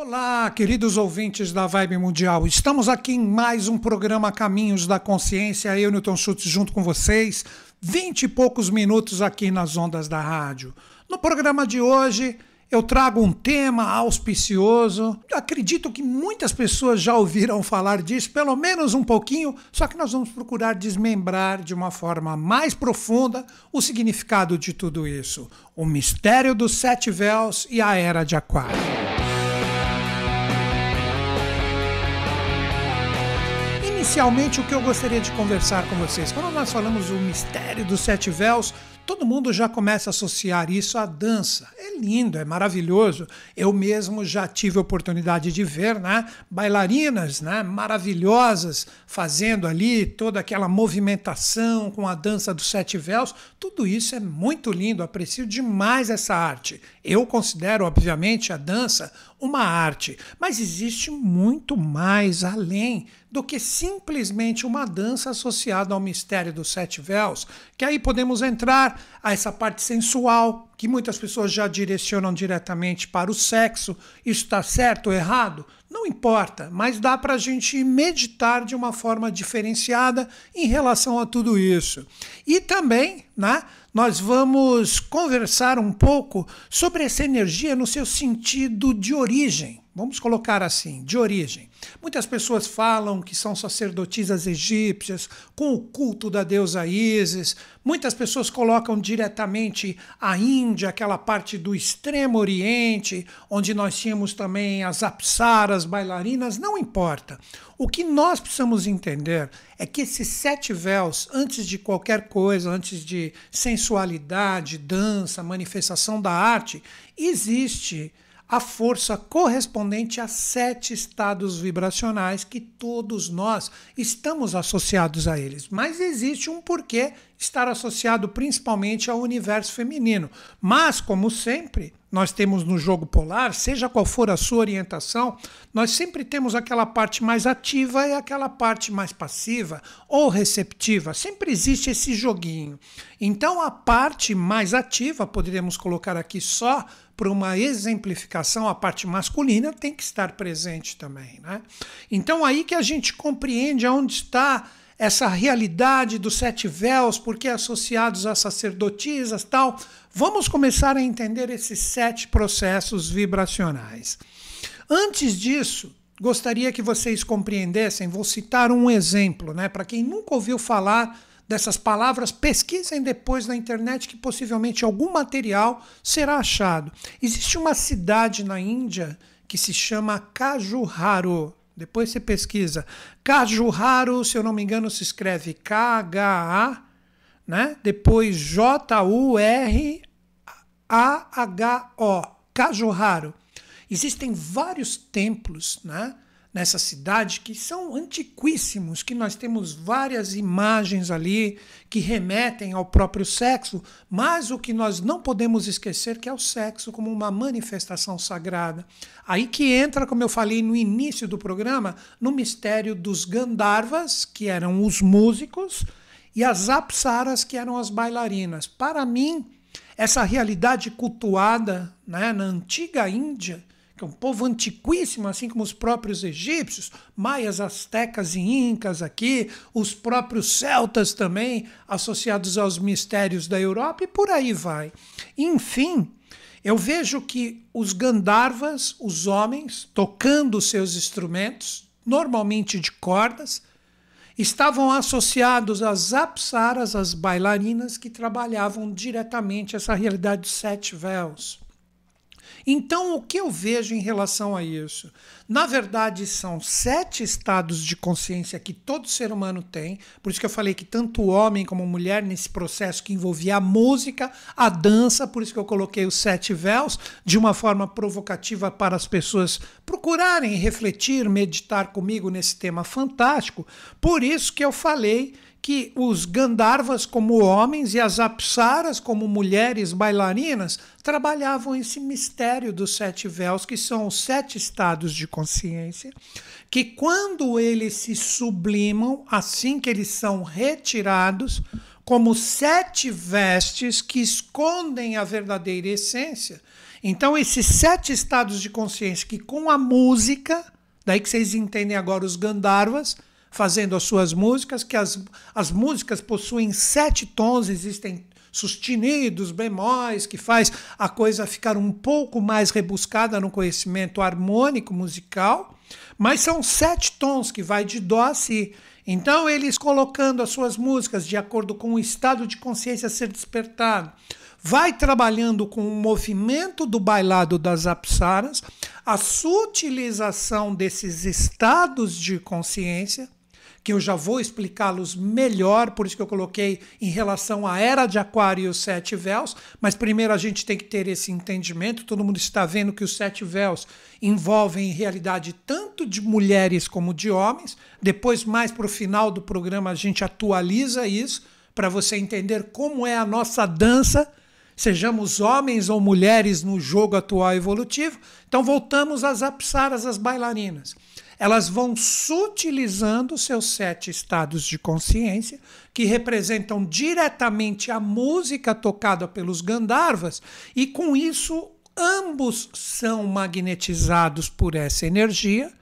Olá, queridos ouvintes da Vibe Mundial. Estamos aqui em mais um programa Caminhos da Consciência. Eu, Newton Schultz, junto com vocês. Vinte e poucos minutos aqui nas ondas da rádio. No programa de hoje, eu trago um tema auspicioso. Acredito que muitas pessoas já ouviram falar disso, pelo menos um pouquinho, só que nós vamos procurar desmembrar de uma forma mais profunda o significado de tudo isso. O mistério dos sete véus e a era de Aquário. Inicialmente, o que eu gostaria de conversar com vocês, quando nós falamos do mistério dos sete véus, todo mundo já começa a associar isso à dança. É lindo, é maravilhoso. Eu mesmo já tive a oportunidade de ver né, bailarinas né, maravilhosas fazendo ali toda aquela movimentação com a dança dos sete véus. Tudo isso é muito lindo, aprecio demais essa arte. Eu considero, obviamente, a dança uma arte, mas existe muito mais além do que simplesmente uma dança associada ao mistério dos sete véus, que aí podemos entrar a essa parte sensual, que muitas pessoas já direcionam diretamente para o sexo. Isso está certo ou errado? Não importa, mas dá para a gente meditar de uma forma diferenciada em relação a tudo isso. E também, né? Nós vamos conversar um pouco sobre essa energia no seu sentido de origem. Vamos colocar assim, de origem. Muitas pessoas falam que são sacerdotisas egípcias, com o culto da deusa Ísis. Muitas pessoas colocam diretamente a Índia, aquela parte do extremo oriente, onde nós tínhamos também as apsaras, bailarinas. Não importa. O que nós precisamos entender é que esses sete véus, antes de qualquer coisa, antes de sensualidade, dança, manifestação da arte, existe a força correspondente a sete estados vibracionais que todos nós estamos associados a eles. Mas existe um porquê estar associado principalmente ao universo feminino. Mas, como sempre, nós temos no jogo polar, seja qual for a sua orientação, nós sempre temos aquela parte mais ativa e aquela parte mais passiva ou receptiva. Sempre existe esse joguinho. Então, a parte mais ativa, poderíamos colocar aqui só para uma exemplificação, a parte masculina tem que estar presente também. Né? Então, aí que a gente compreende aonde está essa realidade dos sete véus, porque associados a sacerdotisas tal. Vamos começar a entender esses sete processos vibracionais. Antes disso, gostaria que vocês compreendessem, vou citar um exemplo, né? Para quem nunca ouviu falar dessas palavras, pesquisem depois na internet que possivelmente algum material será achado. Existe uma cidade na Índia que se chama Kajuharo. Depois você pesquisa. Kajuharo, se eu não me engano, se escreve K-H-A, né? Depois J-U-R-A-H-O. Kajuharo. Existem vários templos, né? Nessa cidade que são antiquíssimos, que nós temos várias imagens ali que remetem ao próprio sexo, mas o que nós não podemos esquecer que é o sexo como uma manifestação sagrada. Aí que entra, como eu falei no início do programa, no mistério dos Gandharvas, que eram os músicos, e as Apsaras, que eram as bailarinas. Para mim, essa realidade cultuada né, na antiga Índia, que é um povo antiquíssimo, assim como os próprios egípcios, maias, astecas e incas aqui, os próprios celtas também, associados aos mistérios da Europa, e por aí vai. Enfim, eu vejo que os Gandharvas, os homens, tocando seus instrumentos, normalmente de cordas, estavam associados às apsaras, as bailarinas que trabalhavam diretamente essa realidade dos sete véus. Então, o que eu vejo em relação a isso? Na verdade, são sete estados de consciência que todo ser humano tem. Por isso que eu falei que tanto homem como mulher, nesse processo que envolvia a música, a dança, por isso que eu coloquei os sete véus, de uma forma provocativa para as pessoas procurarem refletir, meditar comigo nesse tema fantástico. Por isso que eu falei que os Gandharvas, como homens, e as Apsaras, como mulheres bailarinas, trabalhavam esse mistério dos sete véus, que são os sete estados de consciência, que quando eles se sublimam, assim que eles são retirados, como sete vestes que escondem a verdadeira essência, Então, esses sete estados de consciência que com a música, daí que vocês entendem agora os Gandharvas fazendo as suas músicas, que as, as músicas possuem sete tons, existem sustenidos, bemóis, que faz a coisa ficar um pouco mais rebuscada no conhecimento harmônico musical, mas são sete tons que vai de dó a si. Então, eles colocando as suas músicas de acordo com o estado de consciência a ser despertado, vai trabalhando com o movimento do bailado das apsaras, a sutilização desses estados de consciência, que eu já vou explicá-los melhor, por isso que eu coloquei em relação à era de Aquário e os sete véus, mas primeiro a gente tem que ter esse entendimento. Todo mundo está vendo que os sete véus envolvem, em realidade, tanto de mulheres como de homens. Depois, mais para o final do programa, a gente atualiza isso para você entender como é a nossa dança sejamos homens ou mulheres no jogo atual evolutivo. Então voltamos às apsaras, às bailarinas elas vão sutilizando seus sete estados de consciência, que representam diretamente a música tocada pelos Gandharvas, e com isso ambos são magnetizados por essa energia.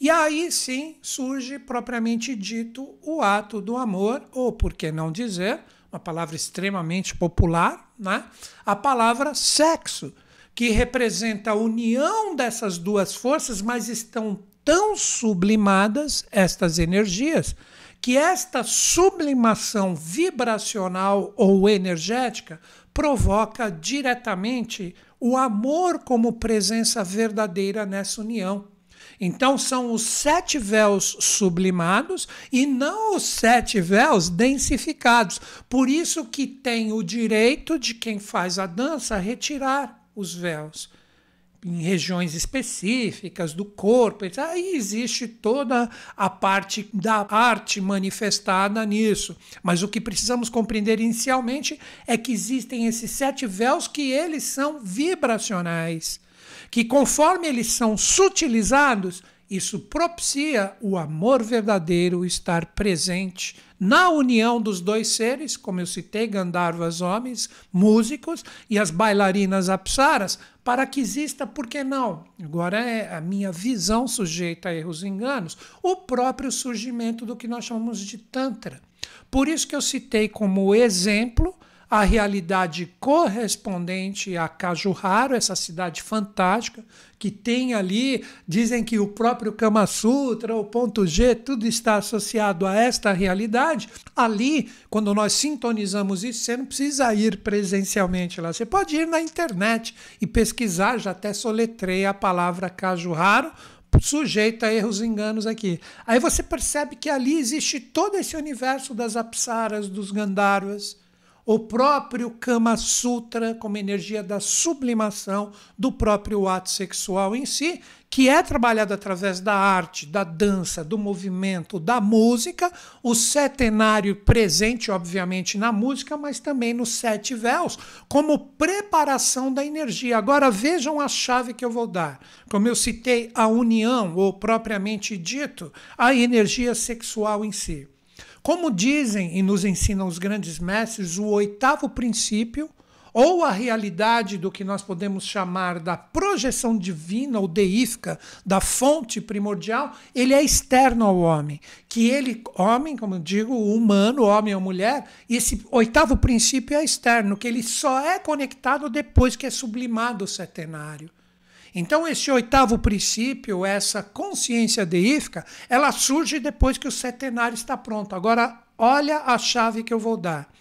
E aí sim surge propriamente dito o ato do amor, ou por que não dizer, uma palavra extremamente popular, né? a palavra sexo, que representa a união dessas duas forças, mas estão tão sublimadas estas energias que esta sublimação vibracional ou energética provoca diretamente o amor como presença verdadeira nessa união. Então são os sete véus sublimados e não os sete véus densificados. Por isso que tem o direito de quem faz a dança retirar os véus em regiões específicas do corpo. Aí existe toda a parte da arte manifestada nisso. Mas o que precisamos compreender inicialmente é que existem esses sete véus que eles são vibracionais, que conforme eles são sutilizados, isso propicia o amor verdadeiro estar presente na união dos dois seres, como eu citei, Gandharvas homens, músicos, e as bailarinas apsaras, para que exista, por que não? Agora é a minha visão sujeita a erros e enganos, o próprio surgimento do que nós chamamos de Tantra. Por isso que eu citei como exemplo a realidade correspondente a Cajurraro, essa cidade fantástica, que tem ali, dizem que o próprio Kama Sutra, o ponto G, tudo está associado a esta realidade. Ali, quando nós sintonizamos isso, você não precisa ir presencialmente lá, você pode ir na internet e pesquisar, já até soletrei a palavra Cajurraro, sujeito a erros e enganos aqui. Aí você percebe que ali existe todo esse universo das apsaras, dos Gandharvas, o próprio Kama Sutra, como energia da sublimação do próprio ato sexual em si, que é trabalhado através da arte, da dança, do movimento, da música, o setenário presente, obviamente, na música, mas também nos sete véus, como preparação da energia. Agora vejam a chave que eu vou dar. Como eu citei, a união, ou propriamente dito, a energia sexual em si. Como dizem e nos ensinam os grandes mestres, o oitavo princípio, ou a realidade do que nós podemos chamar da projeção divina ou deífica, da fonte primordial, ele é externo ao homem. Que ele, homem, como eu digo, humano, homem ou mulher, esse oitavo princípio é externo, que ele só é conectado depois que é sublimado o setenário. Então, esse oitavo princípio, essa consciência deífica, ela surge depois que o setenário está pronto. Agora, olha a chave que eu vou dar.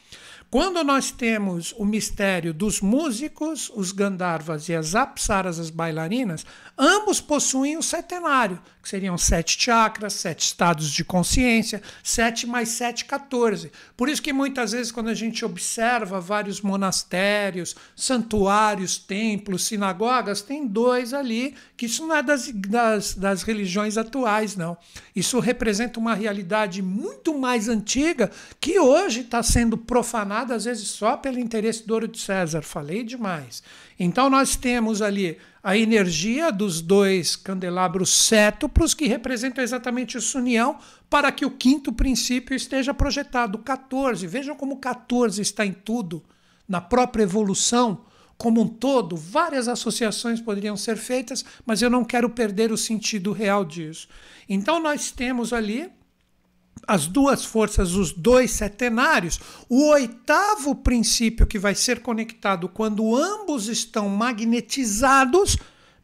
Quando nós temos o mistério dos músicos, os Gandharvas e as Apsaras, as bailarinas, ambos possuem o setenário, que seriam sete chakras, sete estados de consciência, sete mais sete, 14. Por isso que muitas vezes, quando a gente observa vários monastérios, santuários, templos, sinagogas, tem dois ali, que isso não é das, das, das religiões atuais, não. Isso representa uma realidade muito mais antiga que hoje está sendo profanada, às vezes só pelo interesse do ouro de César. Falei demais. Então nós temos ali a energia dos dois candelabros cétuplos, que representam exatamente essa união, para que o quinto princípio esteja projetado. 14. Vejam como 14 está em tudo, na própria evolução, como um todo, várias associações poderiam ser feitas, mas eu não quero perder o sentido real disso. Então nós temos ali as duas forças, os dois setenários, o oitavo princípio que vai ser conectado quando ambos estão magnetizados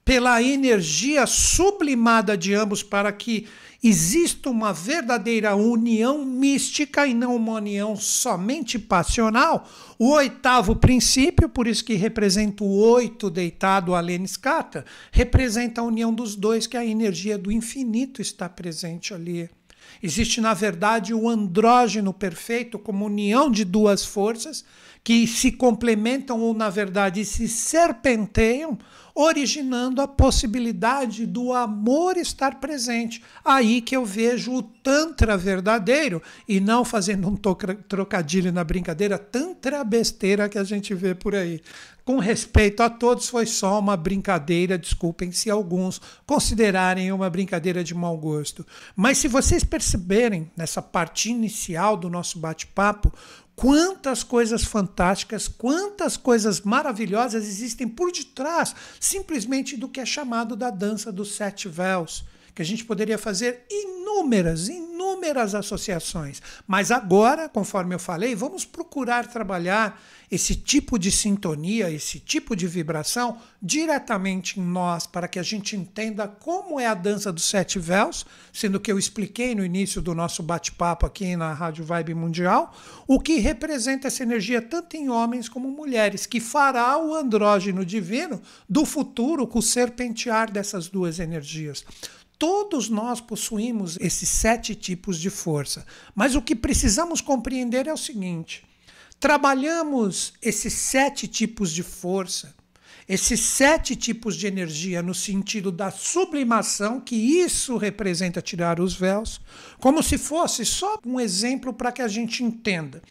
pela energia sublimada de ambos para que exista uma verdadeira união mística e não uma união somente passional. O oitavo princípio, por isso que representa o oito deitado a Lenskata, representa a união dos dois, que a energia do infinito está presente ali. Existe, na verdade, o andrógeno perfeito como união de duas forças que se complementam ou, na verdade, se serpenteiam, originando a possibilidade do amor estar presente. Aí que eu vejo o Tantra verdadeiro e não fazendo um trocadilho na brincadeira, Tantra besteira que a gente vê por aí. Com respeito a todos, foi só uma brincadeira, desculpem se alguns considerarem uma brincadeira de mau gosto. Mas se vocês perceberem nessa parte inicial do nosso bate-papo, Quantas coisas fantásticas, quantas coisas maravilhosas existem por detrás simplesmente do que é chamado da dança dos sete véus que a gente poderia fazer inúmeras, inúmeras associações. Mas agora, conforme eu falei, vamos procurar trabalhar esse tipo de sintonia, esse tipo de vibração diretamente em nós, para que a gente entenda como é a dança dos sete véus, sendo que eu expliquei no início do nosso bate-papo aqui na Rádio Vibe Mundial, o que representa essa energia tanto em homens como mulheres, que fará o andrógeno divino do futuro com o serpentear dessas duas energias. Todos nós possuímos esses sete tipos de força, mas o que precisamos compreender é o seguinte: trabalhamos esses sete tipos de força, esses sete tipos de energia no sentido da sublimação, que isso representa tirar os véus, como se fosse só um exemplo para que a gente entenda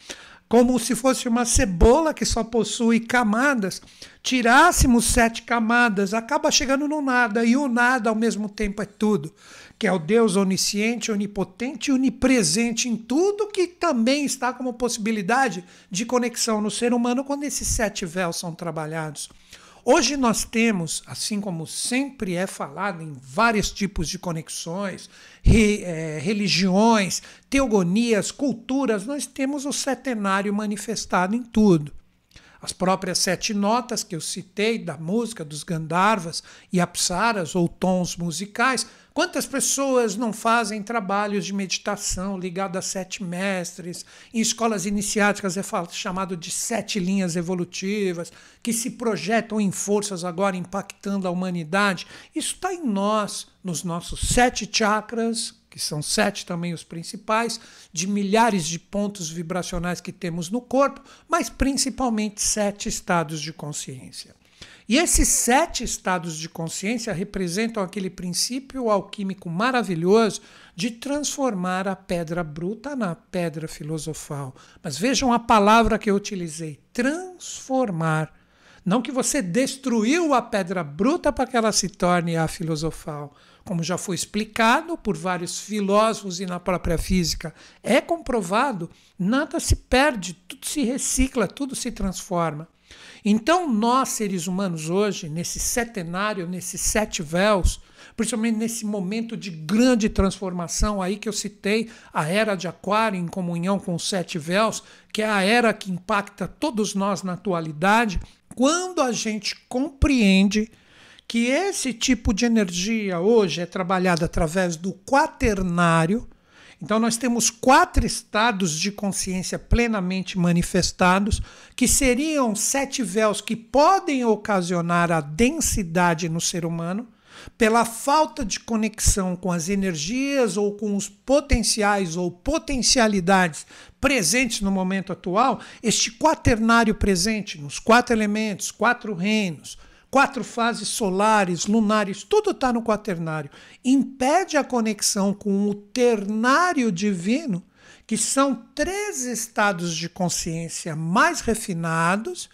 como se fosse uma cebola que só possui camadas, tirássemos sete camadas, acaba chegando no nada, e o nada ao mesmo tempo é tudo, que é o Deus onisciente, onipotente e onipresente em tudo, que também está como possibilidade de conexão no ser humano quando esses sete véus são trabalhados. Hoje nós temos, assim como sempre é falado em vários tipos de conexões, re, é, religiões, teogonias, culturas, nós temos o setenário manifestado em tudo. As próprias sete notas que eu citei da música dos Gandharvas e Apsaras, ou tons musicais, Quantas pessoas não fazem trabalhos de meditação ligados a sete mestres? Em escolas iniciáticas é chamado de sete linhas evolutivas, que se projetam em forças agora impactando a humanidade. Isso está em nós, nos nossos sete chakras, que são sete também os principais, de milhares de pontos vibracionais que temos no corpo, mas principalmente sete estados de consciência. E esses sete estados de consciência representam aquele princípio alquímico maravilhoso de transformar a pedra bruta na pedra filosofal. Mas vejam a palavra que eu utilizei: transformar. Não que você destruiu a pedra bruta para que ela se torne a filosofal. Como já foi explicado por vários filósofos e na própria física, é comprovado, nada se perde, tudo se recicla, tudo se transforma. Então, nós, seres humanos, hoje, nesse setenário, nesses sete véus, principalmente nesse momento de grande transformação aí que eu citei, a era de Aquário em comunhão com os sete véus, que é a era que impacta todos nós na atualidade, quando a gente compreende que esse tipo de energia hoje é trabalhado através do quaternário, então, nós temos quatro estados de consciência plenamente manifestados, que seriam sete véus que podem ocasionar a densidade no ser humano, pela falta de conexão com as energias ou com os potenciais ou potencialidades presentes no momento atual, este quaternário presente nos quatro elementos, quatro reinos, quatro fases solares, lunares, tudo está no quaternário. Impede a conexão com o ternário divino, que são três estados de consciência mais refinados,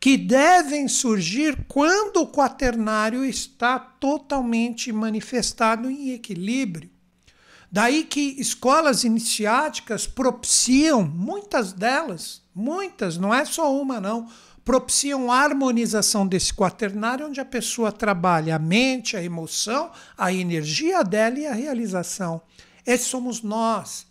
que devem surgir quando o quaternário está totalmente manifestado em equilíbrio. Daí que escolas iniciáticas propiciam, muitas delas, muitas, não é só uma não, propiciam a harmonização desse quaternário, onde a pessoa trabalha a mente, a emoção, a energia dela e a realização. Esses somos nós.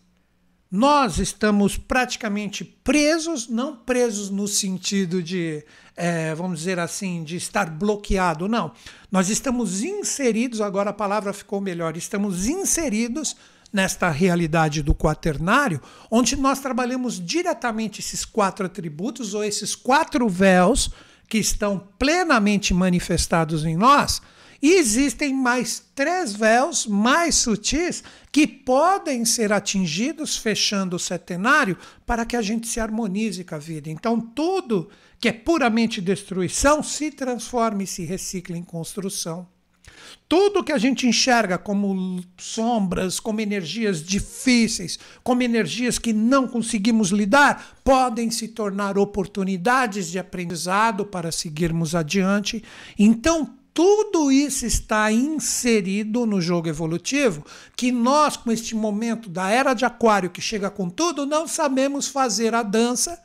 Nós estamos praticamente presos, não presos no sentido de, é, vamos dizer assim, de estar bloqueado, não. Nós estamos inseridos, agora a palavra ficou melhor, estamos inseridos nesta realidade do quaternário, onde nós trabalhamos diretamente esses quatro atributos ou esses quatro véus que estão plenamente manifestados em nós. E existem mais três véus mais sutis que podem ser atingidos fechando o setenário para que a gente se harmonize com a vida. Então, tudo que é puramente destruição se transforma e se recicla em construção. Tudo que a gente enxerga como sombras, como energias difíceis, como energias que não conseguimos lidar, podem se tornar oportunidades de aprendizado para seguirmos adiante. Então, tudo isso está inserido no jogo evolutivo, que nós, com este momento da era de Aquário que chega com tudo, não sabemos fazer a dança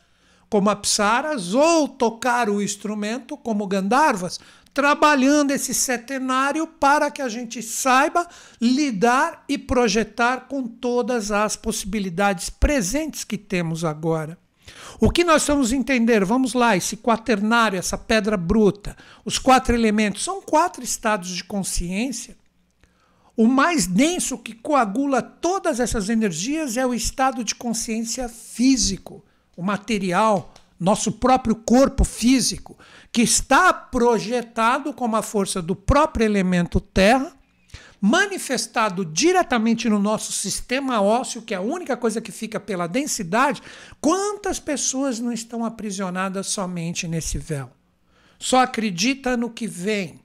como Apsaras ou tocar o instrumento como Gandharvas, trabalhando esse setenário para que a gente saiba lidar e projetar com todas as possibilidades presentes que temos agora. O que nós vamos entender? Vamos lá, esse quaternário, essa pedra bruta, os quatro elementos, são quatro estados de consciência. O mais denso que coagula todas essas energias é o estado de consciência físico, o material, nosso próprio corpo físico, que está projetado como a força do próprio elemento terra, manifestado diretamente no nosso sistema ósseo, que é a única coisa que fica pela densidade, quantas pessoas não estão aprisionadas somente nesse véu? Só acredita no que vem,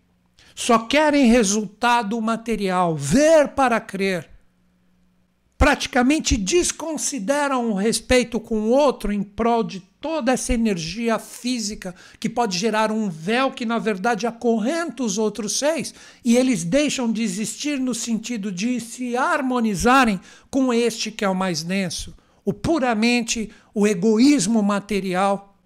só querem resultado material, ver para crer praticamente desconsideram o respeito com o outro em prol de toda essa energia física que pode gerar um véu que, na verdade, acorrenta os outros seis, e eles deixam de existir no sentido de se harmonizarem com este que é o mais denso, o puramente o egoísmo material.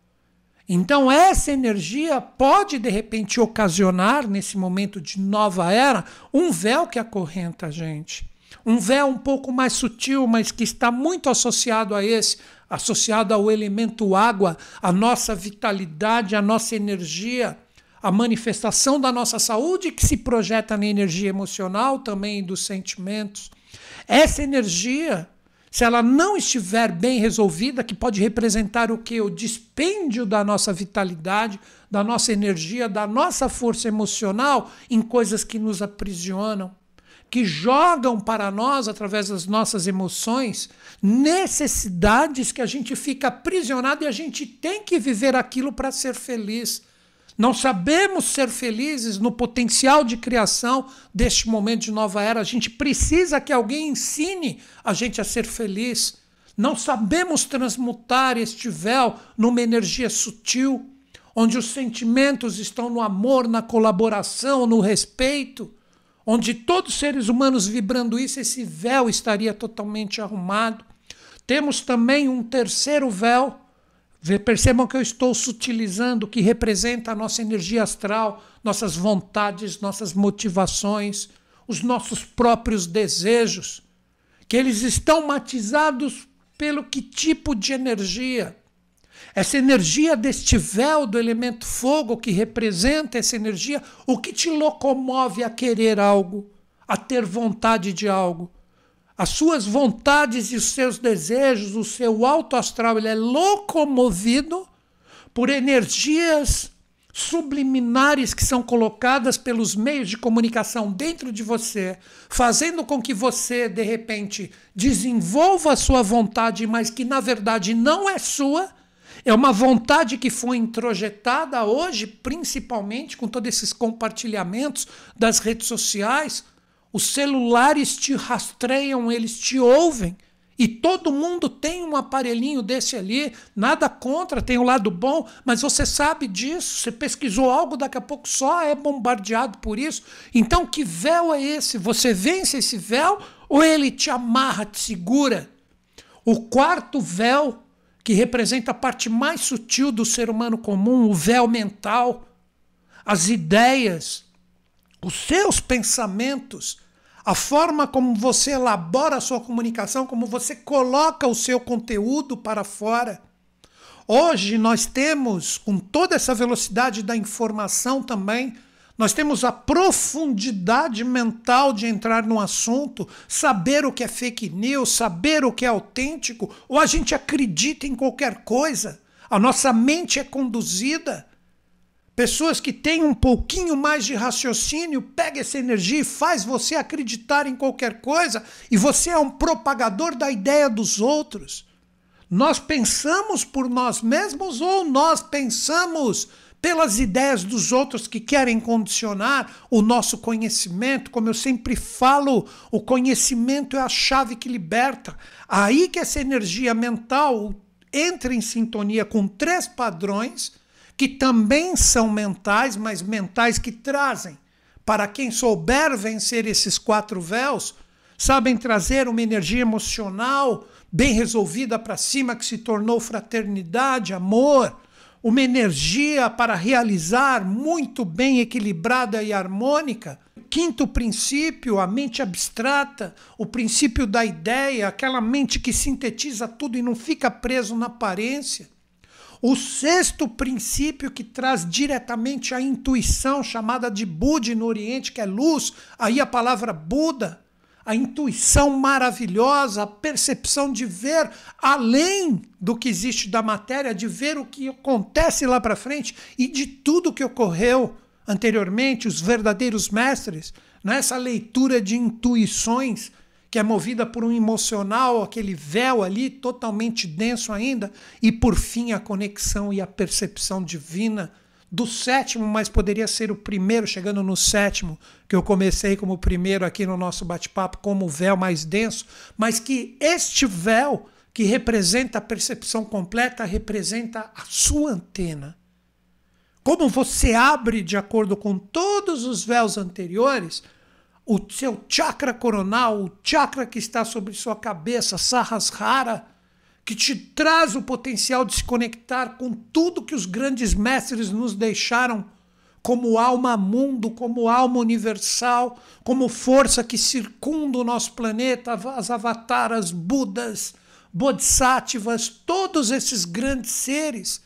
Então, essa energia pode, de repente, ocasionar, nesse momento de nova era, um véu que acorrenta a gente um véu um pouco mais sutil, mas que está muito associado a esse, associado ao elemento água, a nossa vitalidade, a nossa energia, a manifestação da nossa saúde que se projeta na energia emocional também dos sentimentos. Essa energia, se ela não estiver bem resolvida, que pode representar o que? O dispêndio da nossa vitalidade, da nossa energia, da nossa força emocional em coisas que nos aprisionam que jogam para nós, através das nossas emoções, necessidades que a gente fica aprisionado e a gente tem que viver aquilo para ser feliz. Não sabemos ser felizes no potencial de criação deste momento de nova era. A gente precisa que alguém ensine a gente a ser feliz. Não sabemos transmutar este véu numa energia sutil, onde os sentimentos estão no amor, na colaboração, no respeito onde todos os seres humanos vibrando isso, esse véu estaria totalmente arrumado. Temos também um terceiro véu. Percebam que eu estou sutilizando, que representa a nossa energia astral, nossas vontades, nossas motivações, os nossos próprios desejos, que eles estão matizados pelo que tipo de energia. Essa energia deste véu do elemento fogo que representa essa energia, o que te locomove a querer algo, a ter vontade de algo. As suas vontades e os seus desejos, o seu alto astral, ele é locomovido por energias subliminares que são colocadas pelos meios de comunicação dentro de você, fazendo com que você, de repente, desenvolva a sua vontade, mas que na verdade não é sua, é uma vontade que foi introjetada hoje, principalmente com todos esses compartilhamentos das redes sociais. Os celulares te rastreiam, eles te ouvem. E todo mundo tem um aparelhinho desse ali, nada contra, tem o um lado bom, mas você sabe disso, você pesquisou algo, daqui a pouco só é bombardeado por isso. Então, que véu é esse? Você vence esse véu ou ele te amarra, te segura? O quarto véu que representa a parte mais sutil do ser humano comum, o véu mental, as ideias, os seus pensamentos, a forma como você elabora a sua comunicação, como você coloca o seu conteúdo para fora. Hoje nós temos, com toda essa velocidade da informação também, nós temos a profundidade mental de entrar no assunto, saber o que é fake news, saber o que é autêntico, ou a gente acredita em qualquer coisa. A nossa mente é conduzida. Pessoas que têm um pouquinho mais de raciocínio, pega essa energia e faz você acreditar em qualquer coisa, e você é um propagador da ideia dos outros. Nós pensamos por nós mesmos ou nós pensamos pelas ideias dos outros que querem condicionar o nosso conhecimento. Como eu sempre falo, o conhecimento é a chave que liberta. Aí que essa energia mental entra em sintonia com três padrões que também são mentais, mas mentais que trazem. Para quem souber vencer esses quatro véus, sabem trazer uma energia emocional bem resolvida para cima que se tornou fraternidade, amor uma energia para realizar muito bem equilibrada e harmônica. Quinto princípio, a mente abstrata, o princípio da ideia, aquela mente que sintetiza tudo e não fica preso na aparência. O sexto princípio que traz diretamente a intuição, chamada de Budi no Oriente, que é luz, aí a palavra Buda a intuição maravilhosa, a percepção de ver além do que existe da matéria, de ver o que acontece lá para frente e de tudo que ocorreu anteriormente, os verdadeiros mestres, nessa né? leitura de intuições que é movida por um emocional, aquele véu ali totalmente denso ainda, e por fim a conexão e a percepção divina do sétimo, mas poderia ser o primeiro, chegando no sétimo, que eu comecei como o primeiro aqui no nosso bate-papo, como o véu mais denso, mas que este véu, que representa a percepção completa, representa a sua antena. Como você abre de acordo com todos os véus anteriores, o seu chakra coronal, o chakra que está sobre sua cabeça, Sahasrara, que te traz o potencial de se conectar com tudo que os grandes mestres nos deixaram como alma mundo, como alma universal, como força que circunda o nosso planeta, as avataras, Budas, Bodhisattvas, todos esses grandes seres.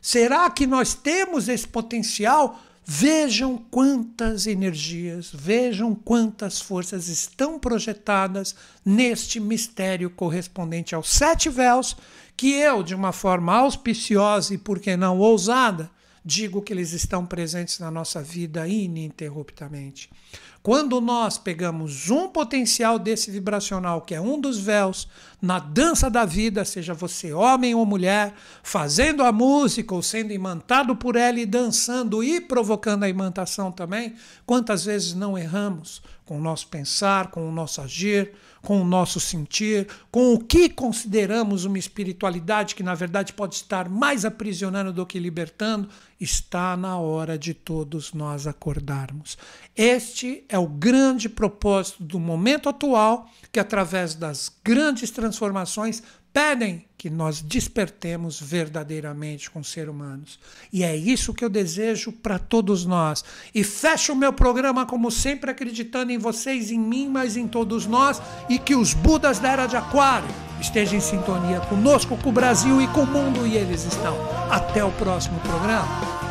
Será que nós temos esse potencial Vejam quantas energias, vejam quantas forças estão projetadas neste mistério correspondente aos sete véus, que eu, de uma forma auspiciosa e, por que não, ousada, digo que eles estão presentes na nossa vida ininterruptamente. Quando nós pegamos um potencial desse vibracional, que é um dos véus, na dança da vida, seja você homem ou mulher, fazendo a música ou sendo imantado por ela e dançando e provocando a imantação também, quantas vezes não erramos com o nosso pensar, com o nosso agir, com o nosso sentir, com o que consideramos uma espiritualidade que na verdade pode estar mais aprisionando do que libertando, está na hora de todos nós acordarmos. Este é o grande propósito do momento atual, que através das grandes transformações pedem que nós despertemos verdadeiramente com ser humanos. E é isso que eu desejo para todos nós. E fecho o meu programa, como sempre, acreditando em vocês, em mim, mas em todos nós, e que os Budas da Era de Aquário estejam em sintonia conosco, com o Brasil e com o mundo, e eles estão. Até o próximo programa.